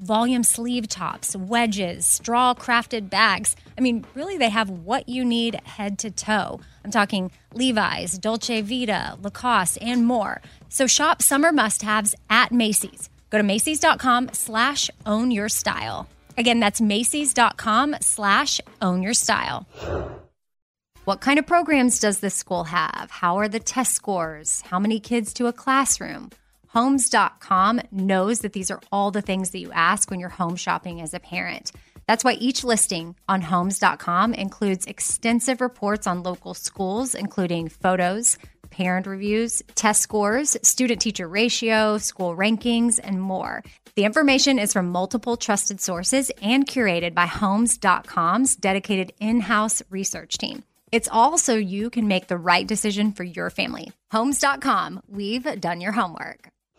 volume sleeve tops, wedges, straw crafted bags, I mean, really, they have what you need head to toe. I'm talking Levi's, Dolce Vita, Lacoste, and more. So shop summer must haves at Macy's. Go to Macy's.com slash own your style. Again, that's Macy's.com slash own your style. What kind of programs does this school have? How are the test scores? How many kids to a classroom? Homes.com knows that these are all the things that you ask when you're home shopping as a parent. That's why each listing on homes.com includes extensive reports on local schools, including photos, parent reviews, test scores, student teacher ratio, school rankings, and more. The information is from multiple trusted sources and curated by Homes.com's dedicated in house research team. It's all so you can make the right decision for your family. Homes.com, we've done your homework.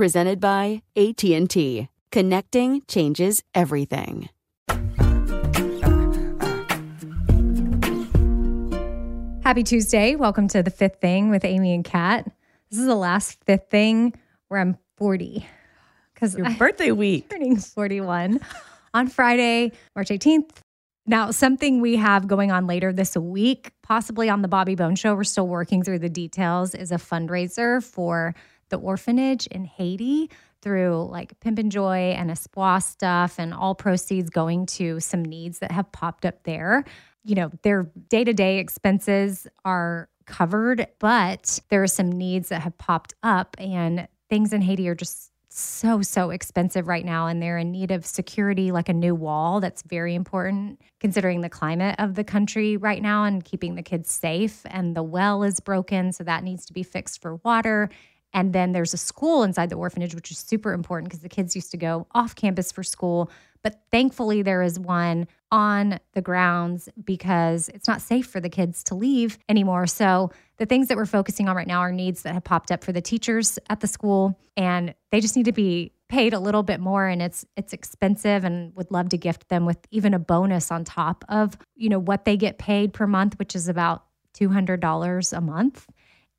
presented by AT&T. Connecting changes everything. Happy Tuesday. Welcome to the fifth thing with Amy and Kat. This is the last fifth thing where I'm 40 because your birthday week turning 41 on Friday, March 18th. Now, something we have going on later this week, possibly on the Bobby Bones Show, we're still working through the details, is a fundraiser for the orphanage in Haiti through like Pimp and Joy and Espoir stuff, and all proceeds going to some needs that have popped up there. You know, their day to day expenses are covered, but there are some needs that have popped up, and things in Haiti are just so so expensive right now and they're in need of security like a new wall that's very important considering the climate of the country right now and keeping the kids safe and the well is broken so that needs to be fixed for water and then there's a school inside the orphanage, which is super important because the kids used to go off campus for school. But thankfully, there is one on the grounds because it's not safe for the kids to leave anymore. So, the things that we're focusing on right now are needs that have popped up for the teachers at the school, and they just need to be paid a little bit more and it's it's expensive and would love to gift them with even a bonus on top of you know what they get paid per month which is about $200 a month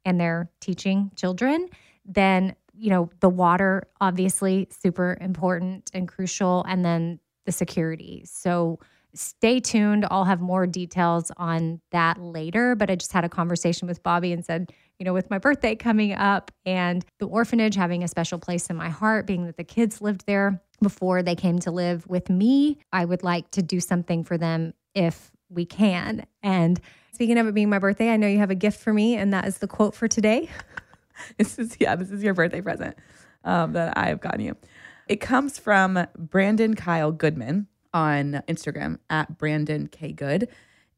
and they're teaching children, then you know the water obviously super important and crucial and then the security. So stay tuned. I'll have more details on that later, but I just had a conversation with Bobby and said, you know, with my birthday coming up and the orphanage having a special place in my heart, being that the kids lived there before they came to live with me, I would like to do something for them if we can. And Speaking of it being my birthday, I know you have a gift for me, and that is the quote for today. this is, yeah, this is your birthday present um, that I have gotten you. It comes from Brandon Kyle Goodman on Instagram at Brandon K. Good.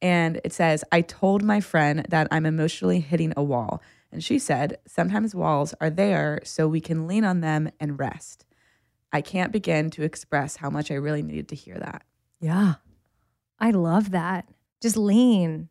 And it says, I told my friend that I'm emotionally hitting a wall. And she said, Sometimes walls are there so we can lean on them and rest. I can't begin to express how much I really needed to hear that. Yeah. I love that. Just lean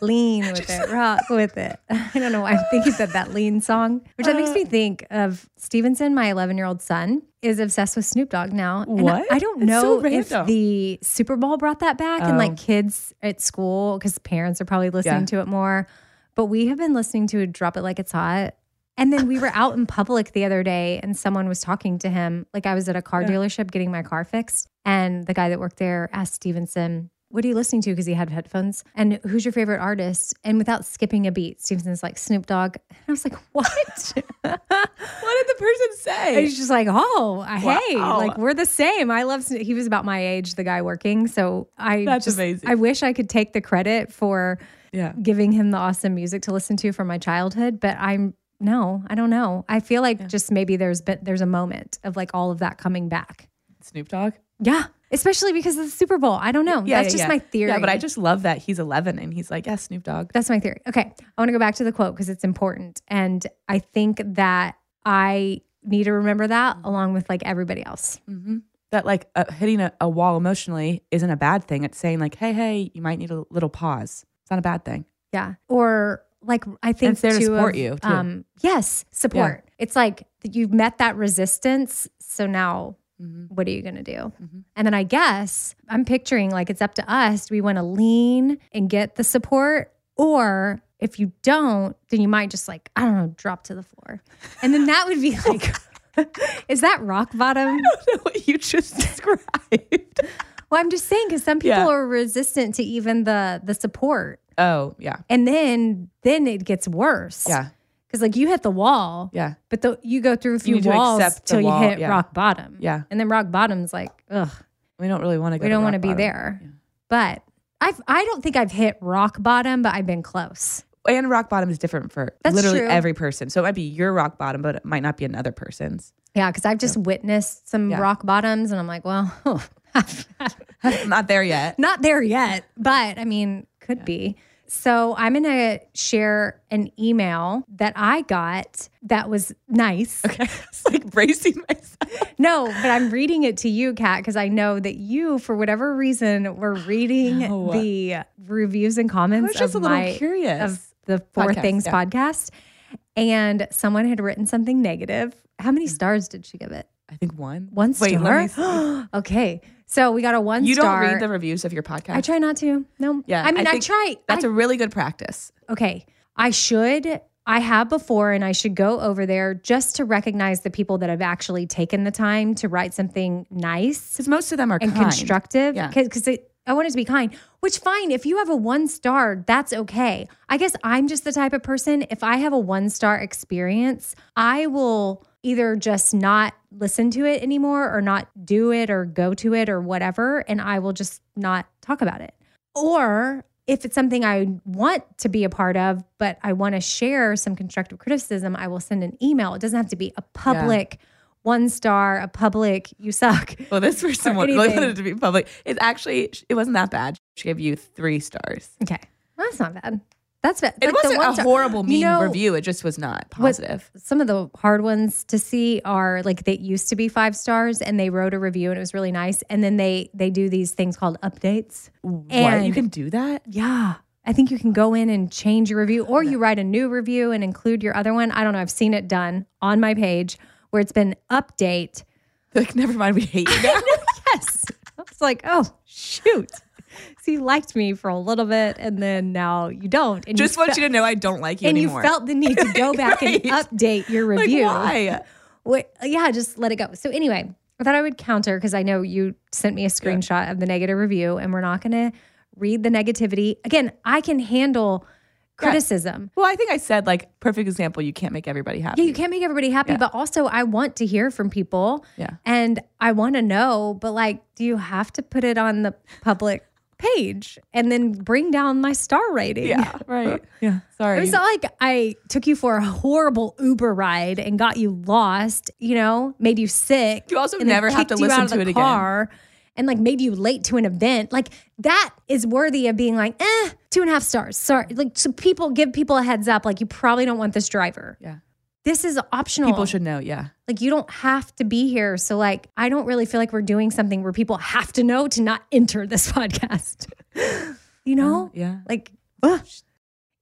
lean with it, rock with it. I don't know why I think he said that lean song, which that makes me uh. think of Stevenson, my 11 year old son, is obsessed with Snoop Dogg now. And what? I don't know so if the Super Bowl brought that back oh. and like oh. kids at school, because parents are probably listening yeah. to it more. But we have been listening to Drop It Like It's Hot And then we were out in public the other day and someone was talking to him. Like I was at a car dealership getting my car fixed. And the guy that worked there asked Stevenson, What are you listening to? Because he had headphones. And who's your favorite artist? And without skipping a beat, Stevenson's like, Snoop Dogg. And I was like, What? What did the person And say? he's just like, Oh, hey, like we're the same. I love, Snoop. he was about my age, the guy working. So I That's just, amazing. I wish I could take the credit for Yeah. giving him the awesome music to listen to from my childhood, but I'm no, I don't know. I feel like just maybe there's been there's a moment of like all of that coming back. Snoop Dogg. Yeah, especially because of the Super Bowl. I don't know. Yeah, That's yeah, just yeah. my theory. Yeah, but I just love that he's 11 and he's like, yeah, Snoop Dogg. that's my theory. Okay, I want to go back to the quote because it's important, and I think that I need to remember that along with like everybody else. That like uh, hitting a, a wall emotionally isn't a bad thing. It's saying like, hey, hey, you might need a little pause. It's not a bad thing. Yeah, or like I think it's there to support of, you, too. Um, yes, support. It's like you've met that resistance, so now Mm-hmm. what are you going to do? And then I guess I'm picturing like it's up to us. Do we want to lean and get the support? Or if you don't, then you might just like, I don't know, drop to the floor. And then that would be like, is that rock bottom? what you just described. Well, I'm just saying because some people Yeah. are resistant to even the the support. Oh, yeah. And then then it gets worse. Yeah. Because like you hit the wall. Yeah. But the, you go through a few walls till wall, you hit yeah. rock bottom. Yeah. And then rock bottom's like, ugh. We don't really want to go we don't want to be there. But I've I don't think I've hit rock bottom, but I've been close. And rock bottom is different for That's literally true. every person. So it might be your rock bottom, but it might not be another person's. Yeah, because I've just witnessed some Yeah. rock bottoms, and I'm like, well, not there yet. not there yet, but I mean, could be. So I'm going to share an email that I got that was nice. Okay. It's like bracing myself. No, but I'm reading it to you, Kat, because I know that you, for whatever reason, were reading No. the reviews and comments I was just of a little my curious. of the Four Podcast, Things yeah. podcast, and someone had written something negative. How many Mm. stars did she give it? I think one. One Wait, star. okay, so we got a one You star. don't read the reviews of your podcast. I try not to. No. Yeah, I mean, I I, try. That's I- a really good practice. okay. I should. I have before, and I should go over there just to recognize the people that have actually taken the time to write something nice Because most of them are kind and kind. constructive. Yeah. Because I wanted to be kind. Which fine. If you have a one star, that's okay. I guess I'm just the type of person. If I have a one star experience, I will either just not listen to it anymore, or not do it, or go to it, or whatever, and I will just not talk about it. Or if it's something I want to be a part of, but I want to share some constructive criticism, I will send an email. It doesn't have to be a public one star, a public you suck. Well, this person wanted it to be public. It's actually it wasn't that bad. She gave you three stars. Okay. Well, that's not bad. That's. It Like, wasn't a horrible mean You know, review. It just was not what- positive. Some of the hard ones to see are like they used to be five stars and they wrote a review and it was really nice. And then they they do these things called updates. what? And You can do that? yeah. I think you can go in and change your review or you write a new review and include your other one. I don't know. I've seen it done on my page where it's been update. Like, never mind. We hate you now. Yes. It's like, oh, shoot. So you liked me for a little bit and then now you don't. And just you want fe- you to know I don't like you and anymore. you felt the need to go back and update your like, review. why? Wait, yeah, just let it go. So anyway, I thought I would counter because I know you sent me a screenshot of the negative review, and we're not going to read the negativity. Again, I can handle criticism. Well, I think I said like perfect example. You can't make everybody happy. Yeah, you can't make everybody happy, Yeah. but also I want to hear from people. Yeah. And I want to know, but like, do you have to put it on the public page and then bring down my star rating? Yeah, right. Yeah, sorry. It's not like I took you for a horrible Uber ride and got you lost, you know, made you sick. You also never have to listen to it again. car And like made you late to an event. Like that is worthy of being like, eh, two and a half stars. Sorry. Like so people give people a heads up, like you probably don't want this driver. Yeah. This is optional. People should know. Yeah. like you don't have to be here. So like I don't really feel like we're doing something where people have to know to not enter this podcast. you know? Yeah. Like, ugh.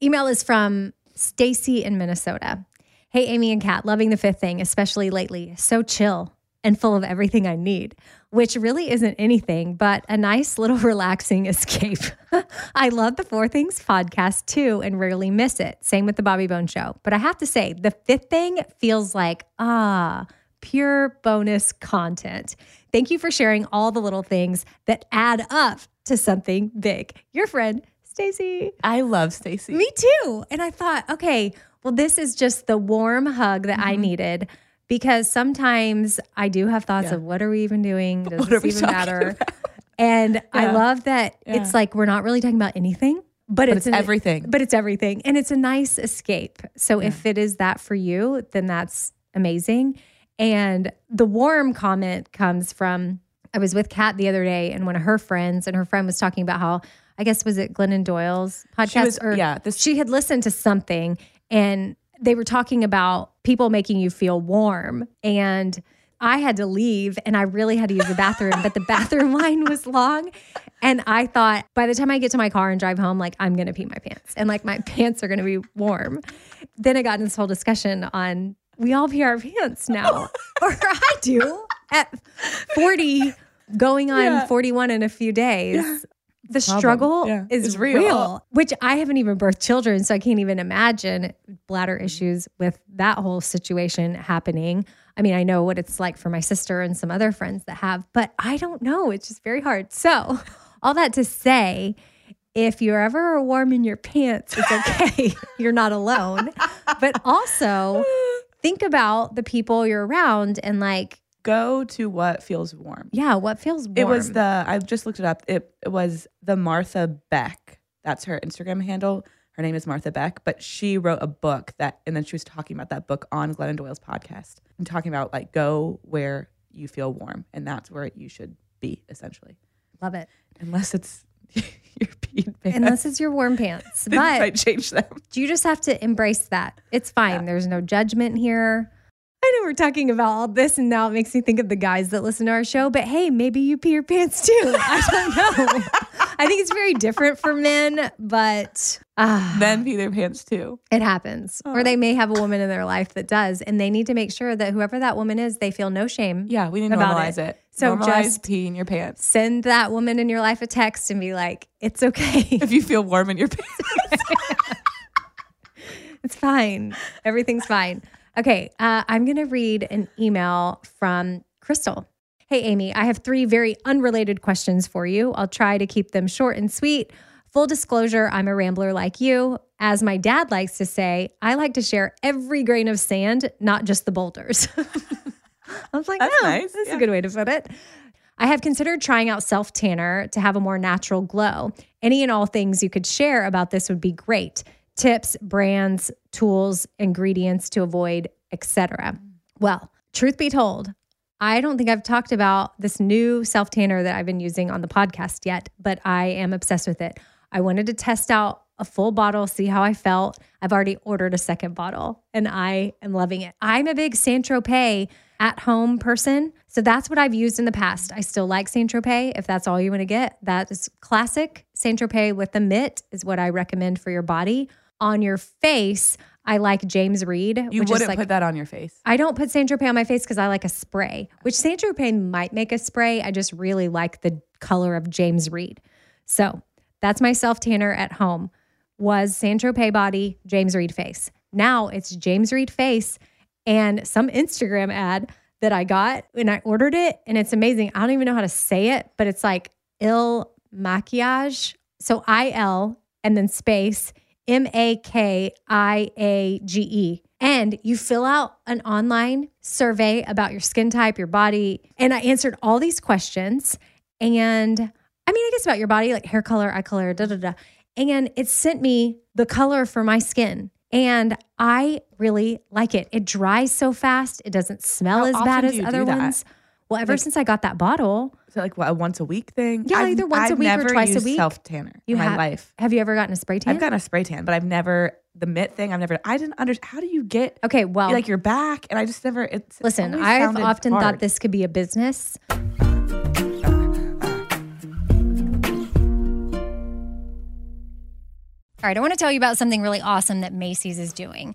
email is from Stacy in Minnesota. Hey, Amy and Kat, loving the fifth thing, especially lately. So chill and full of everything I need. Which really isn't anything but a nice little relaxing escape. I love the Four Things podcast too and rarely miss it. Same with the Bobby Bones Show. But I have to say, the fifth thing feels like, ah, pure bonus content. Thank you for sharing all the little things that add up to something big. Your friend, Stacy. I love Stacy. Me too. And I thought, okay, well, this is just the warm hug that Mm-hmm. I needed because sometimes I do have thoughts Yeah. of what are we even doing? Does this even matter? And I love that it's like we're not really talking about anything, but, it's an- everything. But it's everything. And it's a nice escape. So if it is that for you, then that's amazing. And the warm comment comes from I was with Kat the other day and one of her friends, and her friend was talking about how I guess was it Glennon Doyle's podcast was- or yeah, this- she had listened to something and they were talking about people making you feel warm and I had to leave and I really had to use the bathroom, but the bathroom line was long. And I thought by the time I get to my car and drive home, like I'm gonna pee my pants and like my pants are gonna be warm. Then I got in this whole discussion on we all pee our pants now, or I do at 40, going on Yeah. 41 in a few days. The Problem. struggle Yeah. is real. real. which I haven't even birthed children, so I can't even imagine bladder mm-hmm. issues with that whole situation happening. I mean, I know what it's like for my sister and some other friends that have, but I don't know. It's just very hard. So, all that to say, if you're ever warm in your pants, it's okay. you're not alone. But also, think about the people you're around and like, Go to what feels warm. yeah, what feels warm. It was the I just looked it up. It it was the Martha Beck. That's her Instagram handle. Her name is Martha Beck, but she wrote a book that and then she was talking about that book on Glennon Doyle's podcast and talking about like go where you feel warm and that's where you should be essentially. love it. Unless it's your peed pants. Unless it's your warm pants. But might change them. Do you just have to embrace that. It's fine. There's no judgment here. I know we're talking about all this, and now it makes me think of the guys that listen to our show. But hey, maybe you pee your pants too. I don't know. I think it's very different for men, but ah, Men pee their pants too. it happens. Or they may have a woman in their life that does, and they need to make sure that whoever that woman is, they feel no shame. Yeah, we need to normalize it. it. So normalize just- peeing your pants. Send that woman in your life a text and be like, "It's okay. If you feel warm in your pants. It's fine. Everything's fine. Okay, uh, I'm going to read an email from Crystal. Hey, Amy, I have three very unrelated questions for you. I'll try to keep them short and sweet. Full disclosure, I'm a rambler like you. As my dad likes to say, I like to share every grain of sand, not just the boulders. I was like, That's oh, nice. That's a good way to put it. I have considered trying out self tanner to have a more natural glow. Any and all things you could share about this would be great. Tips, brands, tools, ingredients to avoid, etc. Well, truth be told, I don't think I've talked about this new self tanner that I've been using on the podcast yet, but I am obsessed with it. I wanted to test out a full bottle, see how I felt. I've already ordered a second bottle and I am loving it. I'm a big Saint Tropez at home person. So that's what I've used in the past. I still like Saint Tropez. If that's all you want to get, that is classic. Saint Tropez with the mitt is what I recommend for your body. On your face, I like James Read. You which wouldn't is like put that on your face. I don't put Saint Tropez on my face because I like a spray, which Saint Tropez might make a spray. I just really like the color of James Read. So that's my self tanner at home. Was Saint Tropez body, James Read face. Now it's James Read face and some Instagram ad that I got and I ordered it and it's amazing. I don't even know how to say it, but it's like Il Makiage. So I L and then space M A K I A G E. And you fill out an online survey about your skin type, your body. And I answered all these questions. And I mean, I guess about your body, like hair color, eye color, da da da. And it sent me the color for my skin. And I really like it. It dries so fast. It doesn't smell How as bad as other ones. that? Well, ever Like- since I got that bottle, Is it like what, a once a week thing? Yeah, either once a I've week or twice a week. Self tanner You in my life. have you ever gotten a spray tan? I've gotten a spray tan, but I've never the mitt thing. I've never. I didn't understand. How do you get okay, well, like your back? And I just never. It's Listen, always I've often thought this could be a business. All right, I want to tell you about something really awesome that Macy's is doing.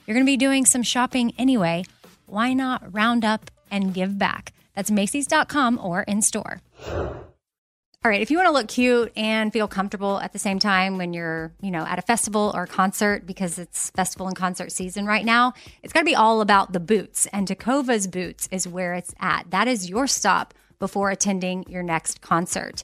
You're going to be doing some shopping anyway. Why not round up and give back? That's Macy's.com or in store. All right, if you want to look cute and feel comfortable at the same time when you're, you know, at a festival or a concert because it's festival and concert season right now, it's got to be all about the boots. And Tecovas Boots is where it's at. That is your stop before attending your next concert.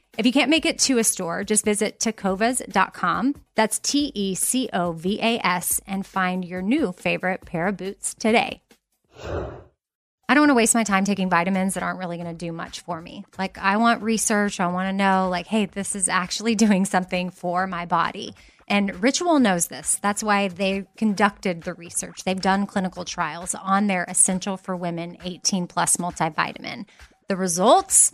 If you can't make it to a store, just visit tecovas.com. That's T E C O V A S and find your new favorite pair of boots today. I don't want to waste my time taking vitamins that aren't really going to do much for me. Like, I want research. I want to know, like, hey, this is actually doing something for my body. And Ritual knows this. That's why they conducted the research. They've done clinical trials on their Essential for Women 18 Plus multivitamin. The results?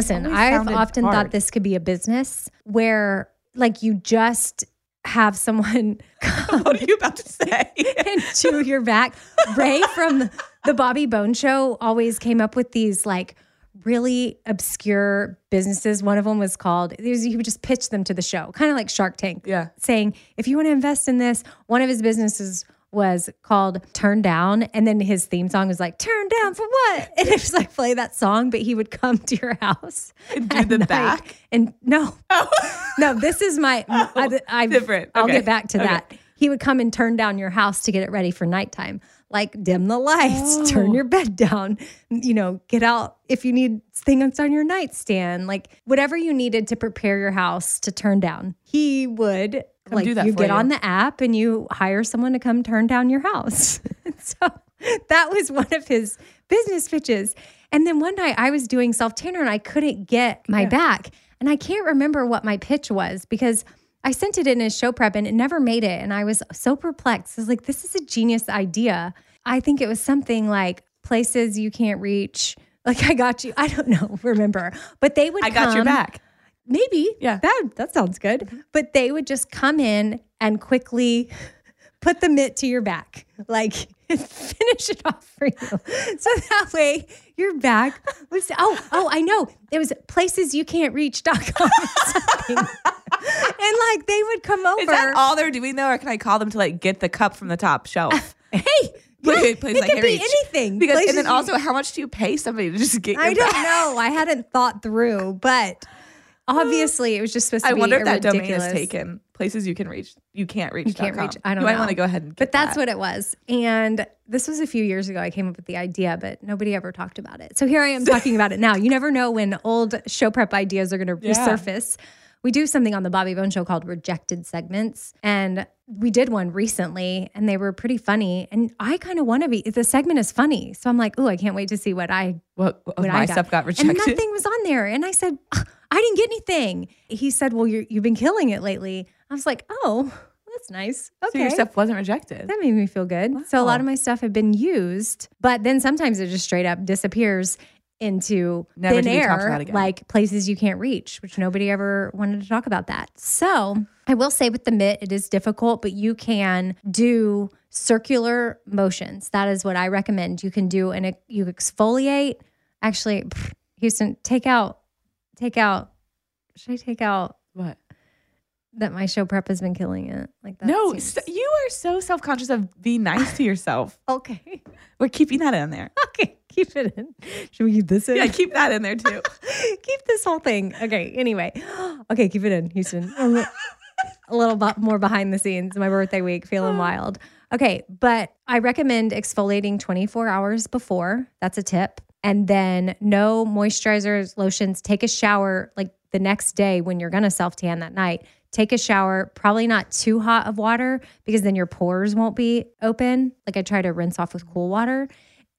Listen, I've often thought this could be a business where, like, you just have someone come What are you about to say? and chew your back. Ray from the Bobby Bones Show always came up with these like really obscure businesses. One of them was called, he would just pitch them to the show, kind of like Shark Tank. Yeah. Saying, if you want to invest in this, one of his businesses was called Turn Down. And then his theme song was like, Turn Down for what? And it was like, play that song, but he would come to your house. And do the night. back? And no, oh. no, this is my, oh, I, I, different. I'll get back to Okay. that. He would come and turn down your house to get it ready for nighttime. Like dim the lights, turn your bed down, you know, get out if you need things on your nightstand, like whatever you needed to prepare your house to turn down. He would like do that you get you. on the app and you hire someone to come turn down your house. so that was one of his business pitches. And then one night I was doing self tanner and I couldn't get my back. And I can't remember what my pitch was because I sent it in as show prep and it never made it. And I was so perplexed. I was like, this is a genius idea. I think it was something like places you can't reach. Like I got you. I don't know, remember. But they would I got your back. Maybe. Yeah. That that sounds good. Mm-hmm. But they would just come in and quickly put the mitt to your back. Like finish it off for you. So that way your back was oh, oh, I know. It was places you can't reach.com and like they would come over. Is that all they're doing though, or can I call them to like get the cup from the top shelf? hey, yeah, it could be reach. anything. Because Places and then also, how much do you pay somebody to just get? Your I don't back? know. I hadn't thought through, but obviously it was just supposed to I be wonder a if that domain is taken. Places you can reach, you can't reach. You can't reach. I don't you know. might want to go ahead and. But that's what it was. And this was a few years ago. I came up with the idea, but nobody ever talked about it. So here I am talking about it now. You never know when old show prep ideas are going to Yeah. resurface. We do something on the Bobby Bones Show called rejected segments. And we did one recently and they were pretty funny. And I kind of want to be, the segment is funny. So I'm like, oh, I can't wait to see what I what, what what my I got. stuff got rejected. And nothing was on there. And I said, "Ugh, I didn't get anything. He said, Well, you're, you've been killing it lately. I was like, Oh, that's nice. So Okay. your stuff wasn't rejected. that made me feel good. So a lot of my stuff had been used, but then sometimes it just straight up disappears into Never thin to be talked air, like places you can't reach, which nobody ever wanted to talk about that. So I will say with the mitt, it is difficult, but you can do circular motions. That is what I recommend. You can do and you exfoliate. Actually, Houston, take out, take out. Should I take out What? that my show prep has been killing it? Like that. No, seems- st- you are so self conscious of being nice to yourself. okay, We're keeping that in there. okay, keep it in. Should we keep this in? Yeah, keep that in there too. keep this whole thing. Okay. Anyway, okay, keep it in, Houston. A little bit more behind the scenes. My birthday week, feeling wild. Okay, but I recommend exfoliating 24 hours before. That's a tip. And then no moisturizers, lotions. Take a shower like the next day when you're gonna self tan that night. Take a shower, probably not too hot of water because then your pores won't be open. Like I try to rinse off with cool water.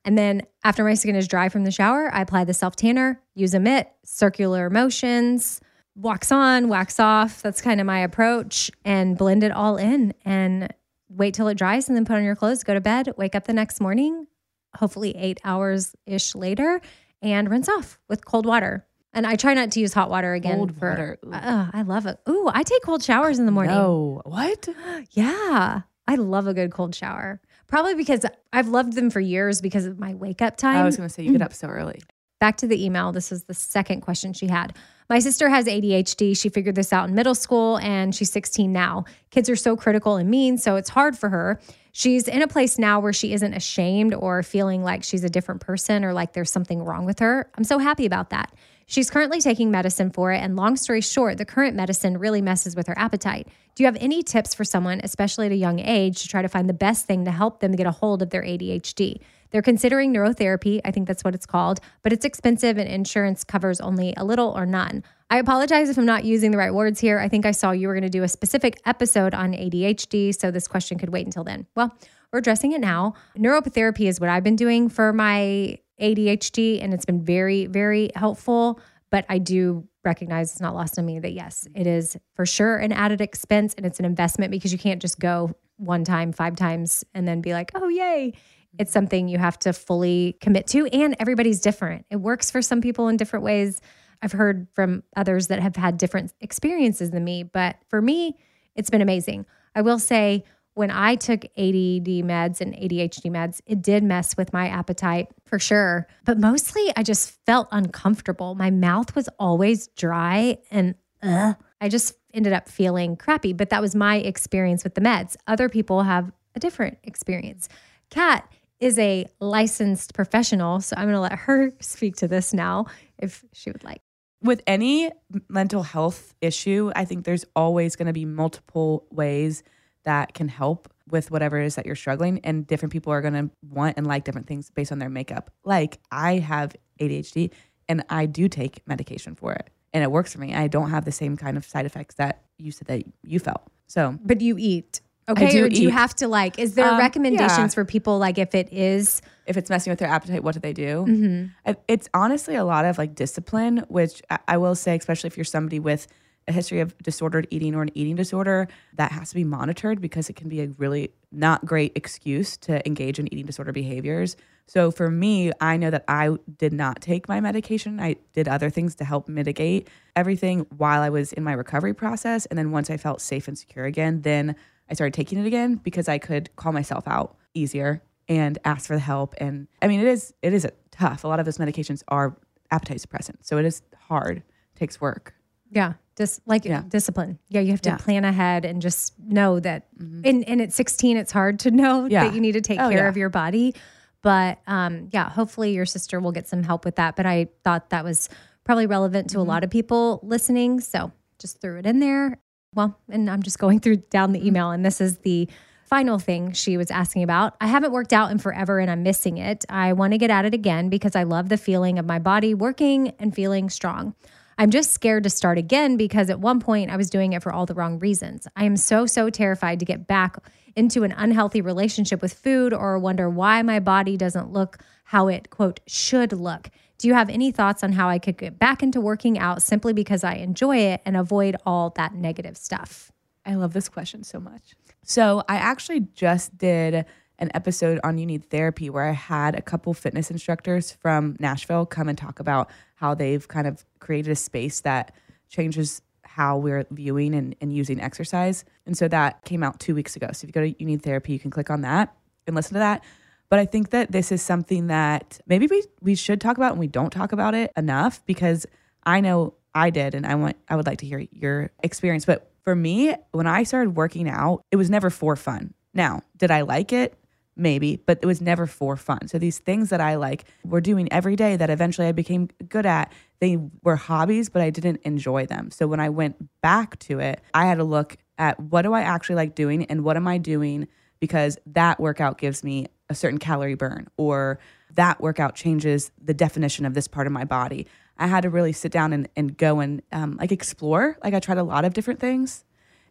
And then after my skin is dry from the shower, I apply the self tanner, use a mitt, circular motions, wax on, wax off. That's kind of my approach and blend it all in and wait till it dries and then put on your clothes, go to bed, wake up the next morning, hopefully eight hours ish later, and rinse off with cold water. And I try not to use hot water again. Cold for, water. Uh, I love it. Ooh, I take cold showers in the morning. No, what? Yeah. I love a good cold shower. Probably because I've loved them for years because of my wake up time. I was going to say you get up so early. Back to the email. This is the second question she had. My sister has ADHD. She figured this out in middle school and she's 16 now. Kids are so critical and mean, so it's hard for her. She's in a place now where she isn't ashamed or feeling like she's a different person or like there's something wrong with her. I'm so happy about that. She's currently taking medicine for it. And long story short, the current medicine really messes with her appetite. Do you have any tips for someone, especially at a young age, to try to find the best thing to help them get a hold of their ADHD? They're considering neurotherapy. I think that's what it's called, but it's expensive and insurance covers only a little or none. I apologize if I'm not using the right words here. I think I saw you were going to do a specific episode on ADHD, so this question could wait until then. Well, we're addressing it now. Neuropatherapy is what I've been doing for my ADHD, and it's been very, very helpful. But I do recognize it's not lost on me that yes, it is for sure an added expense and it's an investment because you can't just go one time, five times, and then be like, oh, yay. It's something you have to fully commit to, and everybody's different. It works for some people in different ways. I've heard from others that have had different experiences than me, but for me, it's been amazing. I will say, when I took ADD meds and ADHD meds, it did mess with my appetite for sure. But mostly I just felt uncomfortable. My mouth was always dry and I just ended up feeling crappy. But that was my experience with the meds. Other people have a different experience. Kat is a licensed professional. So I'm going to let her speak to this now if she would like. With any mental health issue, I think there's always going to be multiple ways that can help with whatever it is that you're struggling. And different people are going to want and like different things based on their makeup. Like I have ADHD and I do take medication for it and it works for me. I don't have the same kind of side effects that you said that you felt. So, But you eat. Okay. do do you have to like, is there Um, recommendations yeah. for people like if it is, if it's messing with their appetite, what do they do? Mm-hmm. It's honestly a lot of like discipline, which I- I will say, especially if you're somebody with a history of disordered eating or an eating disorder, that has to be monitored because it can be a really not great excuse to engage in eating disorder behaviors. So for me, I know that I did not take my medication. I did other things to help mitigate everything while I was in my recovery process. And then once I felt safe and secure again, then I started taking it again because I could call myself out easier and ask for the help. And I mean, it is it is tough. A lot of those medications are appetite suppressant, so it is hard. takes work. yeah, just like Yeah. discipline. Yeah. You have to Yeah. Mm-hmm. plan ahead and just know that, and, and at 16, it's hard to know Yeah. that you need to take Oh, care of your body. But um, yeah, hopefully your sister will get some help with that. But I thought that was probably relevant to Mm-hmm. a lot of people listening. So just threw it in there. Well, and I'm just going through down Mm-hmm. the email, and this is the final thing she was asking about. I haven't worked out in forever and I'm missing it. I want to get at it again because I love the feeling of my body working and feeling strong. I'm just scared to start again because at one point I was doing it for all the wrong reasons. I am so, so terrified to get back into an unhealthy relationship with food or wonder why my body doesn't look how it, quote, should look. Do you have any thoughts on how I could get back into working out simply because I enjoy it and avoid all that negative stuff? I love this question so much. So I actually just did an episode on You Need Therapy where I had a couple fitness instructors from Nashville come and talk about how they've kind of created a space that changes how we're viewing and, and using exercise. And so that came out two weeks ago. So if you go to You Need Therapy, you can click on that and listen to that. But I think that this is something that maybe we, we should talk about and we don't talk about it enough because I know I did and I want I would like to hear your experience. But for me, when I started working out, it was never for fun. Now, did I like it? Maybe, but it was never for fun. So these things that I like were doing every day that eventually I became good at, they were hobbies, but I didn't enjoy them. So when I went back to it, I had to look at what do I actually like doing and what am I doing because that workout gives me a certain calorie burn or that workout changes the definition of this part of my body. I had to really sit down and, and go and um, like explore. Like I tried a lot of different things.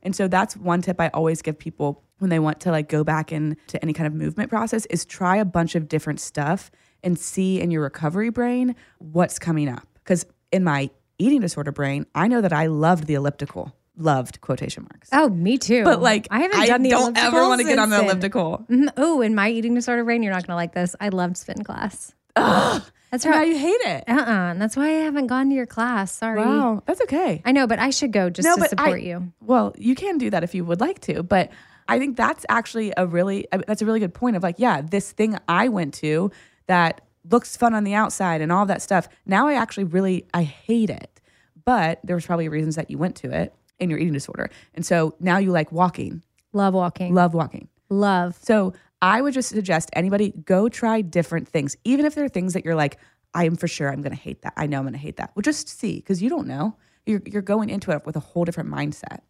And so that's one tip I always give people when they want to like go back into any kind of movement process is try a bunch of different stuff and see in your recovery brain what's coming up. Because in my eating disorder brain, I know that I loved the elliptical, loved quotation marks. Oh, me too. But like I haven't done the don't ever want to get on the elliptical elliptical. Oh, in my eating disorder brain, you're not going to like this. I loved spin class. That's Now right. you hate it. Uh uh That's why I haven't gone to your class. Sorry. Wow, that's okay. I know, but I should go just No, to but support I- you. Well, you can do that if you would like to, but I think that's actually a really, that's a really good point of like, yeah, this thing I went to that looks fun on the outside and all that stuff. Now I actually really I hate it. But there was probably reasons that you went to it in your eating disorder. And so now you like walking. Love walking. Love walking. Love. So I would just suggest anybody go try different things, even if there are things that you're like, I am for sure I'm going to hate that. I know I'm going to hate that. Well, just see because you don't know. You're you're going into it with a whole different mindset.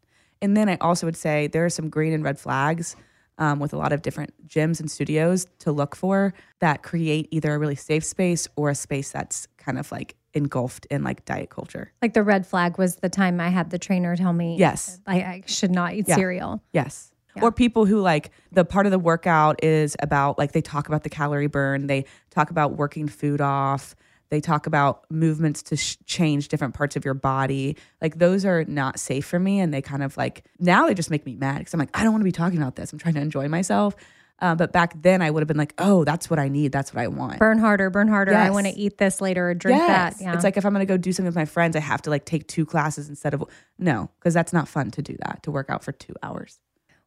And then I also would say there are some green and red flags um, with a lot of different gyms and studios to look for that create either a really safe space or a space that's kind of like engulfed in like diet culture. Like the red flag was the time I had the trainer tell me Yes. I, I should not eat Yeah. cereal. Yes. Or people who like the part of the workout is about like they talk about the calorie burn, they talk about working food off, they talk about movements to sh- change different parts of your body. Like those are not safe for me. And they kind of like now they just make me mad because I'm like, I don't want to be talking about this. I'm trying to enjoy myself. Uh, but back then I would have been like, oh, that's what I need. That's what I want. Burn harder, burn harder. I want to eat this later or drink Yes. that. Yeah. It's like if I'm going to go do something with my friends, I have to like take two classes instead of no, because that's not fun to do that, to work out for two hours.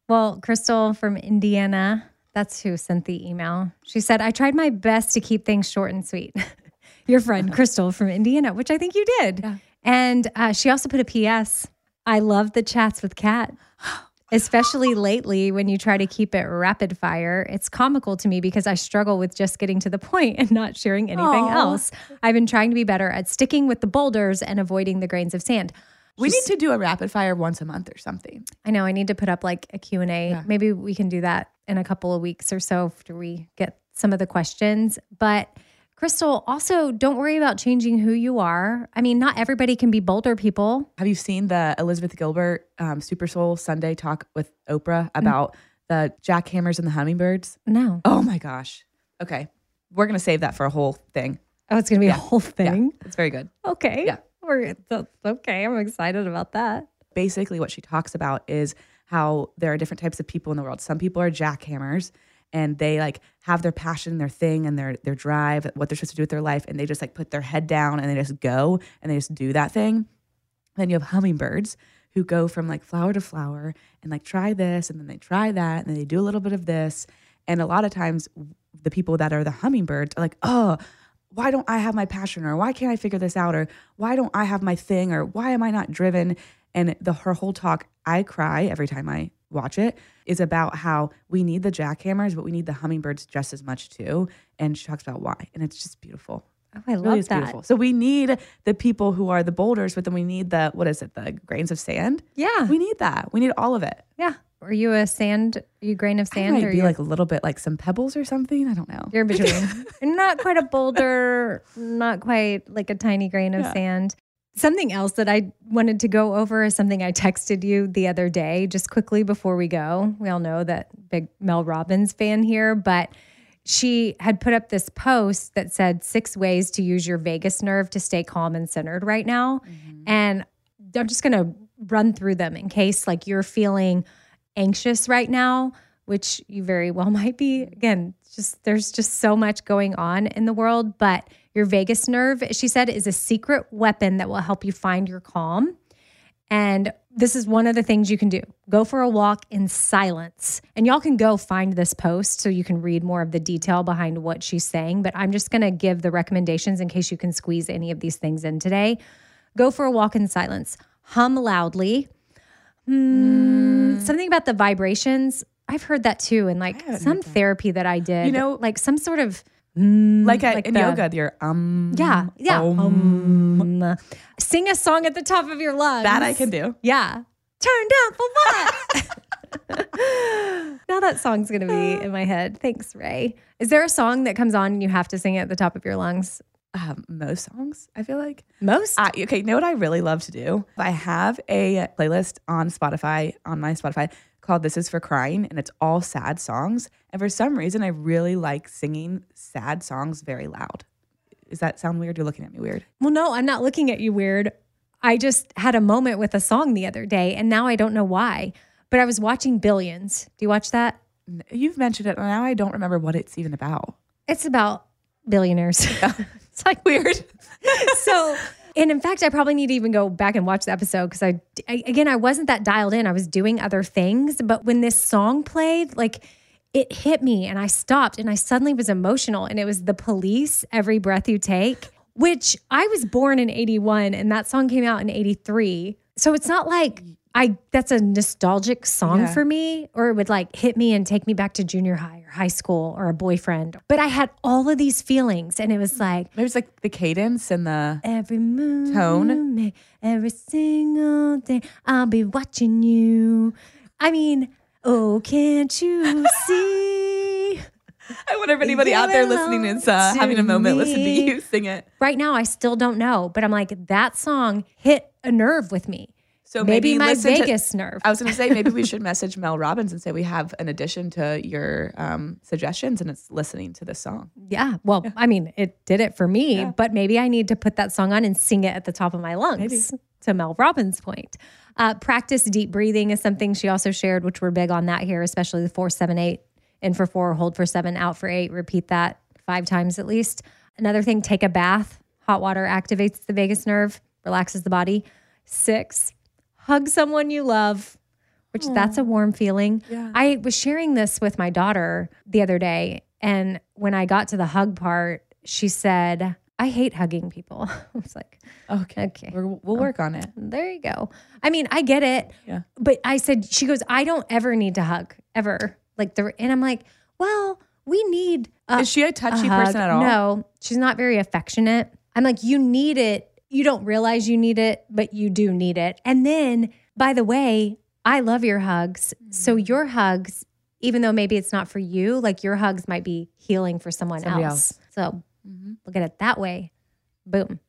Well, Crystal from Indiana, that's who sent the email. She said, I tried my best to keep things short and sweet. Your friend, Crystal from Indiana, which I think you did. And uh, she also put a PS. I love the chats with Kat, especially lately when you try to keep it rapid fire. It's comical to me because I struggle with just getting to the point and not sharing anything Aw. else. I've been trying to be better at sticking with the boulders and avoiding the grains of sand. We need to do a rapid fire once a month or something. I know I need to put up like a Q&A. Yeah. Maybe we can do that in a couple of weeks or so after we get some of the questions. But Crystal, also don't worry about changing who you are. I mean, not everybody can be bolder people. Have you seen the Elizabeth Gilbert um, Super Soul Sunday talk with Oprah about the jackhammers and the hummingbirds? No. Oh my gosh. Okay. We're going to save that for a whole thing. Oh, it's going to be a whole Yeah. thing. It's very good. Okay. Yeah. We're, that's okay. I'm excited about that. basically what she talks about is how there are different types of people in the world. Some people are jackhammers and they like have their passion, their thing and their their drive, what they're supposed to do with their life and they just like put their head down and they just go and they just do that thing. Then you have hummingbirds who go from like flower to flower and like try this and then they try that and then they do a little bit of this. And a lot of times the people that are the hummingbirds are like, "Oh, why don't I have my passion or why can't I figure this out or why don't I have my thing or why am I not driven? And the her whole talk, I cry every time I watch it, is about how we need the jackhammers, but we need the hummingbirds just as much too. And she talks about why. And it's just beautiful. Oh, I love really that. beautiful. So we need the people who are the boulders, but then we need the what is it, the grains of sand? Yeah. We need that. We need all of it. yeah. Are you a sand, are you grain of I sand might or be you like a little bit like some pebbles or something. I don't know. You're in between. You're not quite a boulder, not quite like a tiny grain of Yeah. sand. Something else that I wanted to go over is something I texted you the other day, just quickly before we go. We all know that big Mel Robbins fan here, but she had put up this post that said six ways to use your vagus nerve to stay calm and centered right now. Mm-hmm. And I'm just going to run through them in case like you're feeling anxious right now, which you very well might be. Again, just there's just so much going on in the world, but your vagus nerve, she said, is a secret weapon that will help you find your calm. And this is one of the things you can do. Go for a walk in silence. And y'all can go find this post so you can read more of the detail behind what she's saying. But I'm just going to give the recommendations in case you can squeeze any of these things in today. Go for a walk in silence. Hum loudly. Hmm, Something about the vibrations. I've heard that too. And like some therapy that I did, You know- like some sort of mm, Like, at, like in the- yoga, you're um yeah, yeah. um, Um, sing a song at the top of your lungs. that I can do. Yeah. Turn down for what? now that song's going to be in my head. Thanks, Ray. Is there a song that comes on and you have to sing it at the top of your lungs? Um, most songs, I feel like. Most? I, okay, you know what I really love to do? I have a playlist on Spotify, on my Spotify, called This Is for Crying, and it's all sad songs. And for some reason, I really like singing sad songs very loud. Does that sound weird? You're looking at me weird. well, no, I'm not looking at you weird. I just had a moment with a song the other day and now I don't know why. But I was watching Billions. Do you watch that? You've mentioned it, and now I don't remember what it's even about. It's about billionaires. It's like weird. so and in fact i probably need to even go back and watch the episode because I, I again i wasn't that dialed in i was doing other things but when this song played like it hit me and i stopped and i suddenly was emotional and it was the police every breath you take which i was born in 81 and that song came out in 83 so it's not like I that's a nostalgic song Yeah. for me, or it would like hit me and take me back to junior high or high school or a boyfriend. But I had all of these feelings, and it was like it was like the cadence and the. Every moon, Tone? every single day, I'll be watching you. I mean, oh, can't you see? I wonder if anybody out there listening is uh, having a moment. Listen to you sing it. right now, I still don't know, but I'm like, that song hit a nerve with me. So Maybe, maybe, my listen to- nerve. I was going to say maybe we should message Mel Robbins and say we have an addition to your um, suggestions, and it's listening to this song. yeah. Well, I mean, it did it for me, but maybe I need to put that song on and sing it at the top of my lungs. To Mel Robbins' point, uh, practice deep breathing is something she also shared, which we're big on that here, especially the four, seven, eight, in for four, hold for seven, out for eight. Repeat that five times at least. Another thing, take a bath. Hot water activates the vagus nerve, relaxes the body. Six, hug someone you love. which that's a warm feeling. Yeah. I was sharing this with my daughter the other day. And when I got to the hug part, she said, I hate hugging people. I was like, Okay. Okay. We're, we'll work on it. Oh, there you go. I mean, I get it. Yeah. But I said, she goes, I don't ever need to hug, ever. Like the, and I'm like, well, we need a, Is she a touchy a person at all? No, she's not very affectionate. I'm like, you need it. You don't realize you need it, but you do need it. And then, by the way, I love your hugs. So Mm. your hugs, even though maybe it's not for you, like your hugs might be healing for someone Somebody else. else. So Mhm. look at it that way. Boom.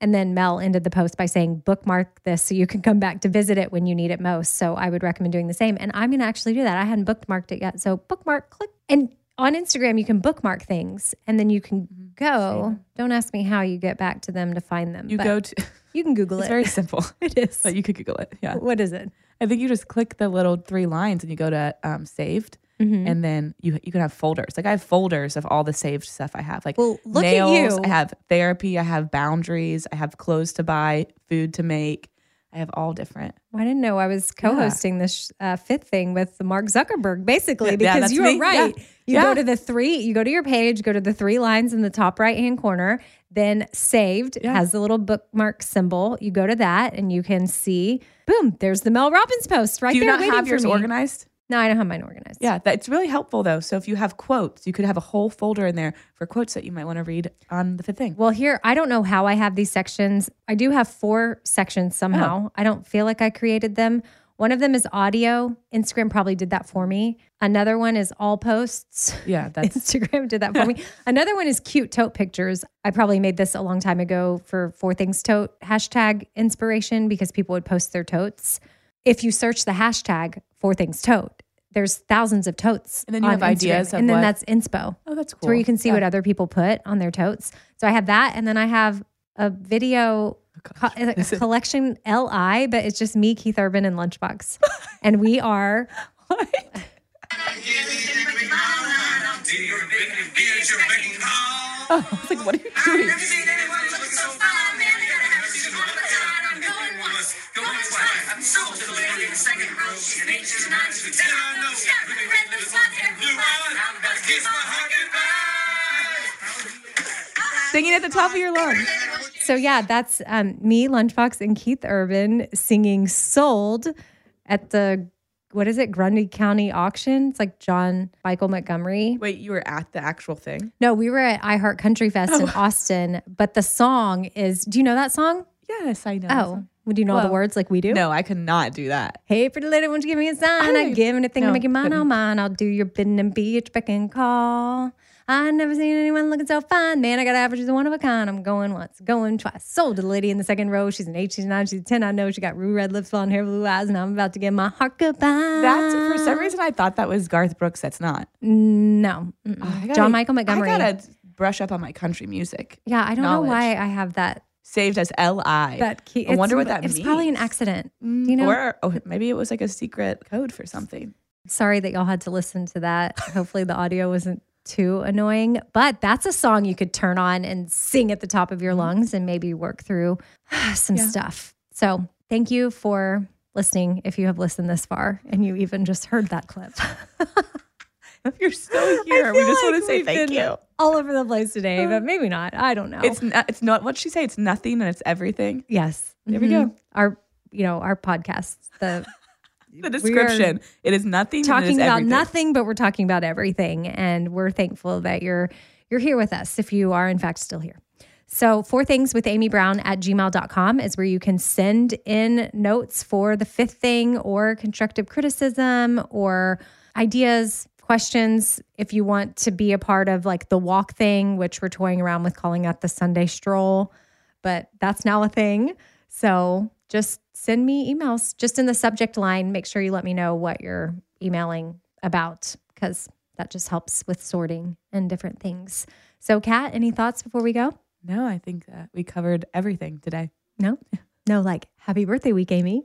And then Mel ended the post by saying, bookmark this so you can come back to visit it when you need it most. So I would recommend doing the same. And I'm going to actually do that. I hadn't bookmarked it yet. So bookmark, click. And on Instagram, you can bookmark things and then you can go. Don't ask me how you get back to them to find them. You but go to, you can Google it's it. very simple, it is. but you could Google it. Yeah. what is it? I think you just click the little three lines and you go to um, saved. Mm-hmm. And then you you can have folders. Like I have folders of all the saved stuff I have. Like Well, look at nails. you. I have therapy. I have boundaries. I have clothes to buy, food to make. I have all different. I didn't know I was co-hosting this uh, fifth thing with Mark Zuckerberg, basically, Yeah, yeah, because that's you me. are right. Yeah. You Yeah. go to the three, you go to your page, go to the three lines in the top right hand corner, then saved Yeah. has the little bookmark symbol. You go to that and you can see, boom, there's the Mel Robbins post right Do you there not have yours organized? No, I don't have mine organized. Yeah, that's really helpful though. So if you have quotes, you could have a whole folder in there for quotes that you might want to read on the fifth thing. Well, here, I don't know how I have these sections. I do have four sections somehow. Oh. I don't feel like I created them. One of them is audio. Instagram probably did that for me. Another one is all posts. Yeah, that's Instagram did that for me. Another one is cute tote pictures. I probably made this a long time ago for Four Things Tote hashtag inspiration because people would post their totes. If you search the hashtag Four Things Tote, there's thousands of totes. And then you on have ideas Instagram. of and then what- that's inspo. oh, that's It's cool. where you can see Yeah. what other people put on their totes. So I have that, and then I have a video oh, co- a collection Li, but it's just me, Keith Urban, and Lunchbox, and we are. Oh, I was like, what are you doing? Singing at the top of your lungs. So yeah, that's um, me, Lunchbox, and Keith Urban singing "Sold" at the what is it, Grundy County auction? It's like John Michael Montgomery. Wait, you were at the actual thing? No, we were at iHeart Country Fest Oh. in Austin, but the song is. Do you know that song? Yes, I know. Oh, would you know all the words like we do? No, I could not do that. Hey, pretty lady, won't you give me a sign? I I give anything to no, make you mine, oh mine. I'll do your bidding and be your beck and call. I never seen anyone looking so fine. Man, I got average, she's one of a kind. I'm going once, going twice. Sold to the lady in the second row. She's an eight, she's nine, she's a 10. I know she got rue red lips, blonde hair, blue eyes, and I'm about to get my heart goodbye. That's for some reason I thought that was Garth Brooks. That's not. No. Oh, mm-mm. Gotta- John Michael Montgomery. I gotta brush up on my country music. yeah, I don't know why I have that. Saved as L I. That key. I wonder what that It's means. It's probably an accident. Do you know? Or oh, maybe it was like a secret code for something. Sorry that y'all had to listen to that. Hopefully, the audio wasn't too annoying, but that's a song you could turn on and sing at the top of your mm-hmm. lungs and maybe work through some Yeah. stuff. So, thank you for listening if you have listened this far and you even just heard that clip. If you're still here, we just want to say thank you. All over the place today, but maybe not. I don't know. It's not, it's not what she say. It's nothing and it's everything. yes. There we Mhm. go. Our, you know, our podcast, the The description. It is nothing. and it is talking about everything. nothing, but we're talking about everything. And we're thankful that you're you're here with us if you are in fact still here. So four things with Amy Brown at gmail.com is where you can send in notes for the fifth thing or constructive criticism or ideas, questions. If you want to be a part of like the walk thing, which we're toying around with calling that the Sunday stroll, but that's now a thing. So just send me emails just in the subject line. Make sure you let me know what you're emailing about because that just helps with sorting and different things. So, Kat, any thoughts before we go? No, I think that we covered everything today. No? No, like happy birthday week, Amy.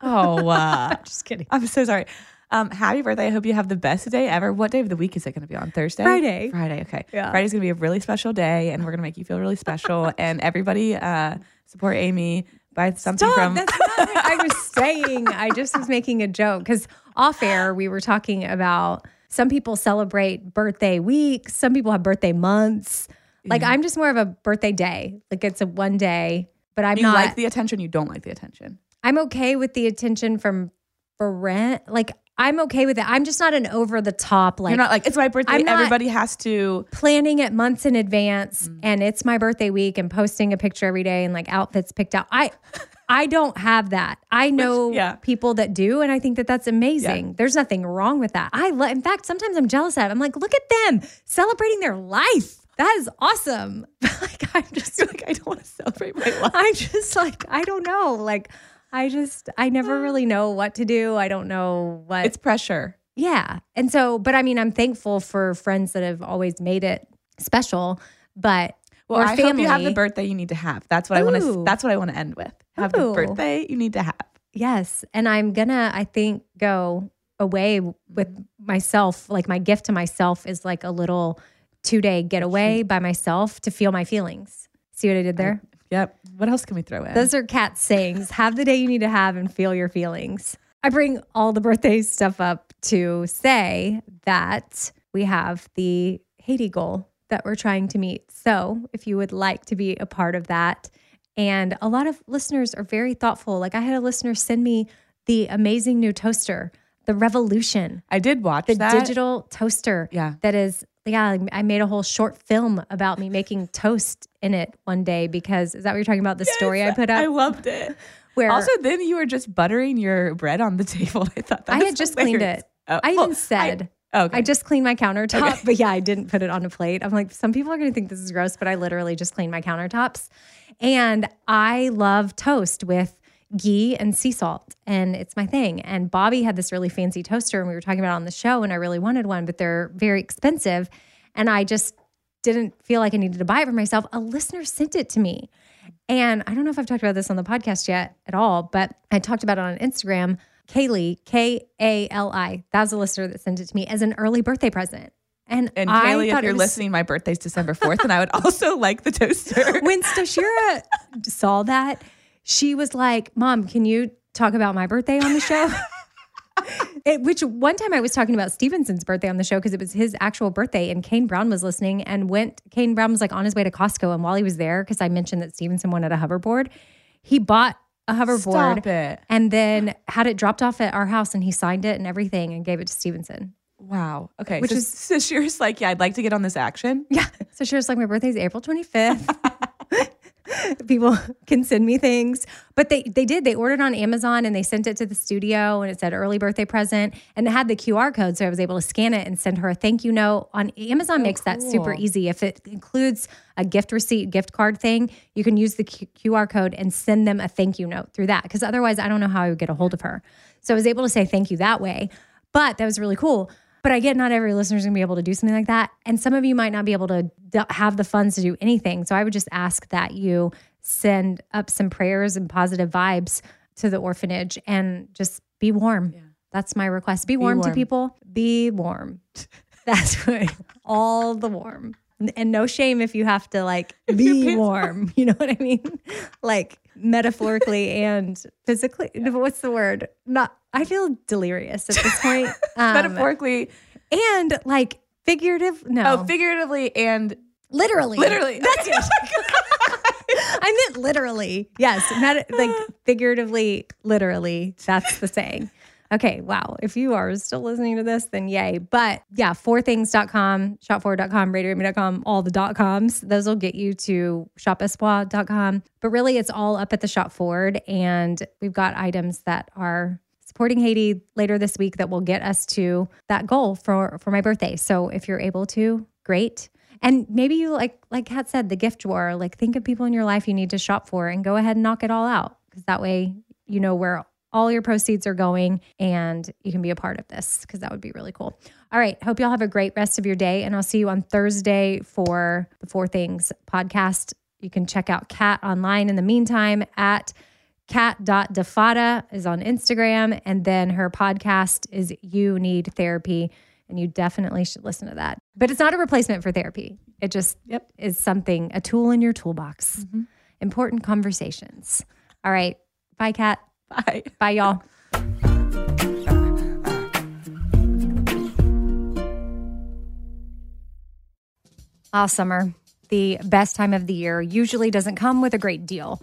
Oh, uh, Just kidding. I'm so sorry. Um, happy birthday. I hope you have the best day ever. What day of the week is it going to be on? Thursday? Friday. Friday. Okay. Yeah. Friday's going to be a really special day and we're going to make you feel really special. and everybody uh, support Amy buy something Stop. from. That's not what I was saying. I just was making a joke because off air we were talking about some people celebrate birthday weeks, some people have birthday months. Like I'm just more of a birthday day. Like it's a one day, but I'm you not. like the attention, you don't like the attention. I'm okay with the attention from friend. Like I'm okay with it. I'm just not an over the top like You're not like it's my birthday. Everybody has to. planning it months in advance Mm. and it's my birthday week and posting a picture every day and like outfits picked out. I I don't have that. I know yeah. people that do and I think that that's amazing. There's nothing wrong with that. I love in fact sometimes I'm jealous of it. I'm like look at them celebrating their life. That is awesome. like I'm just You're like I don't want to celebrate my life. I'm just like I don't know. Like I just I never uh. really know what to do. I don't know what It's pressure. yeah. And so, but I mean, I'm thankful for friends that have always made it special, but Well, I family. hope you have the birthday you need to have. That's what I want to. Ooh. That's what I want to end with. Have Ooh. the birthday you need to have. Yes. And I'm gonna, I think, go away with myself. Like my gift to myself is like a little two day getaway by myself to feel my feelings. See what I did there? Yep. What else can we throw in? Those are Kat sayings. Have the day you need to have and feel your feelings. I bring all the birthday stuff up to say that we have the Haiti goal that we're trying to meet. So if you would like to be a part of that, and a lot of listeners are very thoughtful. Like I had a listener send me the amazing new toaster, the Revolution, I did watch the that. digital toaster. Yeah. That is, yeah, I made a whole short film about me making toast in it one day because is that what you're talking about? The story I put up? I loved it. where Also, then you were just buttering your bread on the table. I thought that I had just cleaned it. Oh, I well, even said, I, okay. I just cleaned my countertop, but yeah, I didn't put it on a plate. I'm like, some people are going to think this is gross, but I literally just cleaned my countertops. And I love toast with ghee and sea salt, and it's my thing. And Bobby had this really fancy toaster, and we were talking about it on the show, and I really wanted one, but they're very expensive. And I just didn't feel like I needed to buy it for myself. A listener sent it to me. And I don't know if I've talked about this on the podcast yet at all, but I talked about it on Instagram. Kaylee, K A L I, that was a listener that sent it to me as an early birthday present. And, and I Kaylee, thought if you're was- listening, my birthday's December 4th, and I would also like the toaster. when Stashira saw that, she was like, Mom, can you talk about my birthday on the show? It, which one time I was talking about Stevenson's birthday on the show because it was his actual birthday, and Kane Brown was listening and went. Kane Brown was like on his way to Costco, and while he was there, because I mentioned that Stevenson wanted a hoverboard, he bought a hoverboard Stop it. and then had it dropped off at our house, and he signed it and everything and gave it to Stevenson. Wow. Okay. Which so, is- so she was like, yeah, I'd like to get on this action. Yeah. So she was like, my birthday's April 25th. People can send me things. But they they did. They ordered on Amazon and they sent it to the studio and it said early birthday present and it had the QR code. So I was able to scan it and send her a thank you note. On Amazon oh, makes that super easy. If it includes a gift receipt, gift card thing, you can use the Q- QR code and send them a thank you note through that. Because otherwise, I don't know how I would get a hold of her. So I was able to say thank you that way. But that was really cool. But I get not every listener is going to be able to do something like that. And some of you might not be able to have the funds to do anything. So I would just ask that you send up some prayers and positive vibes to the orphanage and just be warm. That's my request. Be warm, to warm. people. Be warm. That's what all the warm. And no shame if you have to like be warm. You know what I mean? Like metaphorically and physically. What's the word? Not I feel delirious at this point. Um, Metaphorically. and like figurative. No, Oh, figuratively and literally. literally. That's it. I meant literally. Yes, meta- like figuratively, literally. That's the saying. Okay, wow. If you are still listening to this, then yay. But yeah, fourthings.com, shopforward.com, radiorhythm.com, all the dot coms. Those will get you to shopespoir.com. But really, it's all up at the Shop Forward. And we've got items that are supporting Haiti later this week that will get us to that goal for for my birthday. So if you're able to, great. And maybe you like like Kat said, the gift drawer. Like think of people in your life you need to shop for and go ahead and knock it all out because that way you know where all your proceeds are going and you can be a part of this because that would be really cool. All right. Hope y'all have a great rest of your day. And I'll see you on Thursday for the Four Things podcast. You can check out Kat online in the meantime at cat.defada is on Instagram. And then her podcast is You Need Therapy. And you definitely should listen to that. But it's not a replacement for therapy. It just Yep. is something, a tool in your toolbox. Important conversations. All right. Bye, Kat. Bye. Bye, y'all. Ah, summer, the best time of the year, usually doesn't come with a great deal.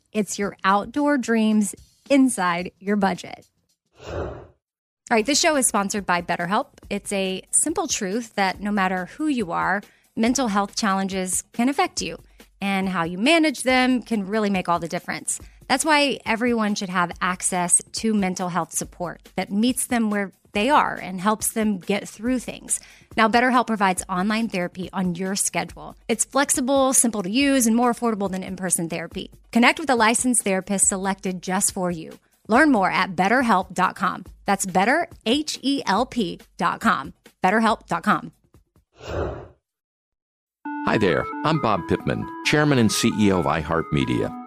It's your outdoor dreams inside your budget. All right, this show is sponsored by BetterHelp. It's a simple truth that no matter who you are, mental health challenges can affect you, and how you manage them can really make all the difference. That's why everyone should have access to mental health support that meets them where they are and helps them get through things. Now, BetterHelp provides online therapy on your schedule. It's flexible, simple to use, and more affordable than in person therapy. Connect with a licensed therapist selected just for you. Learn more at betterhelp.com. That's betterhelp.com. BetterHelp.com. Hi there, I'm Bob Pittman, Chairman and CEO of iHeartMedia.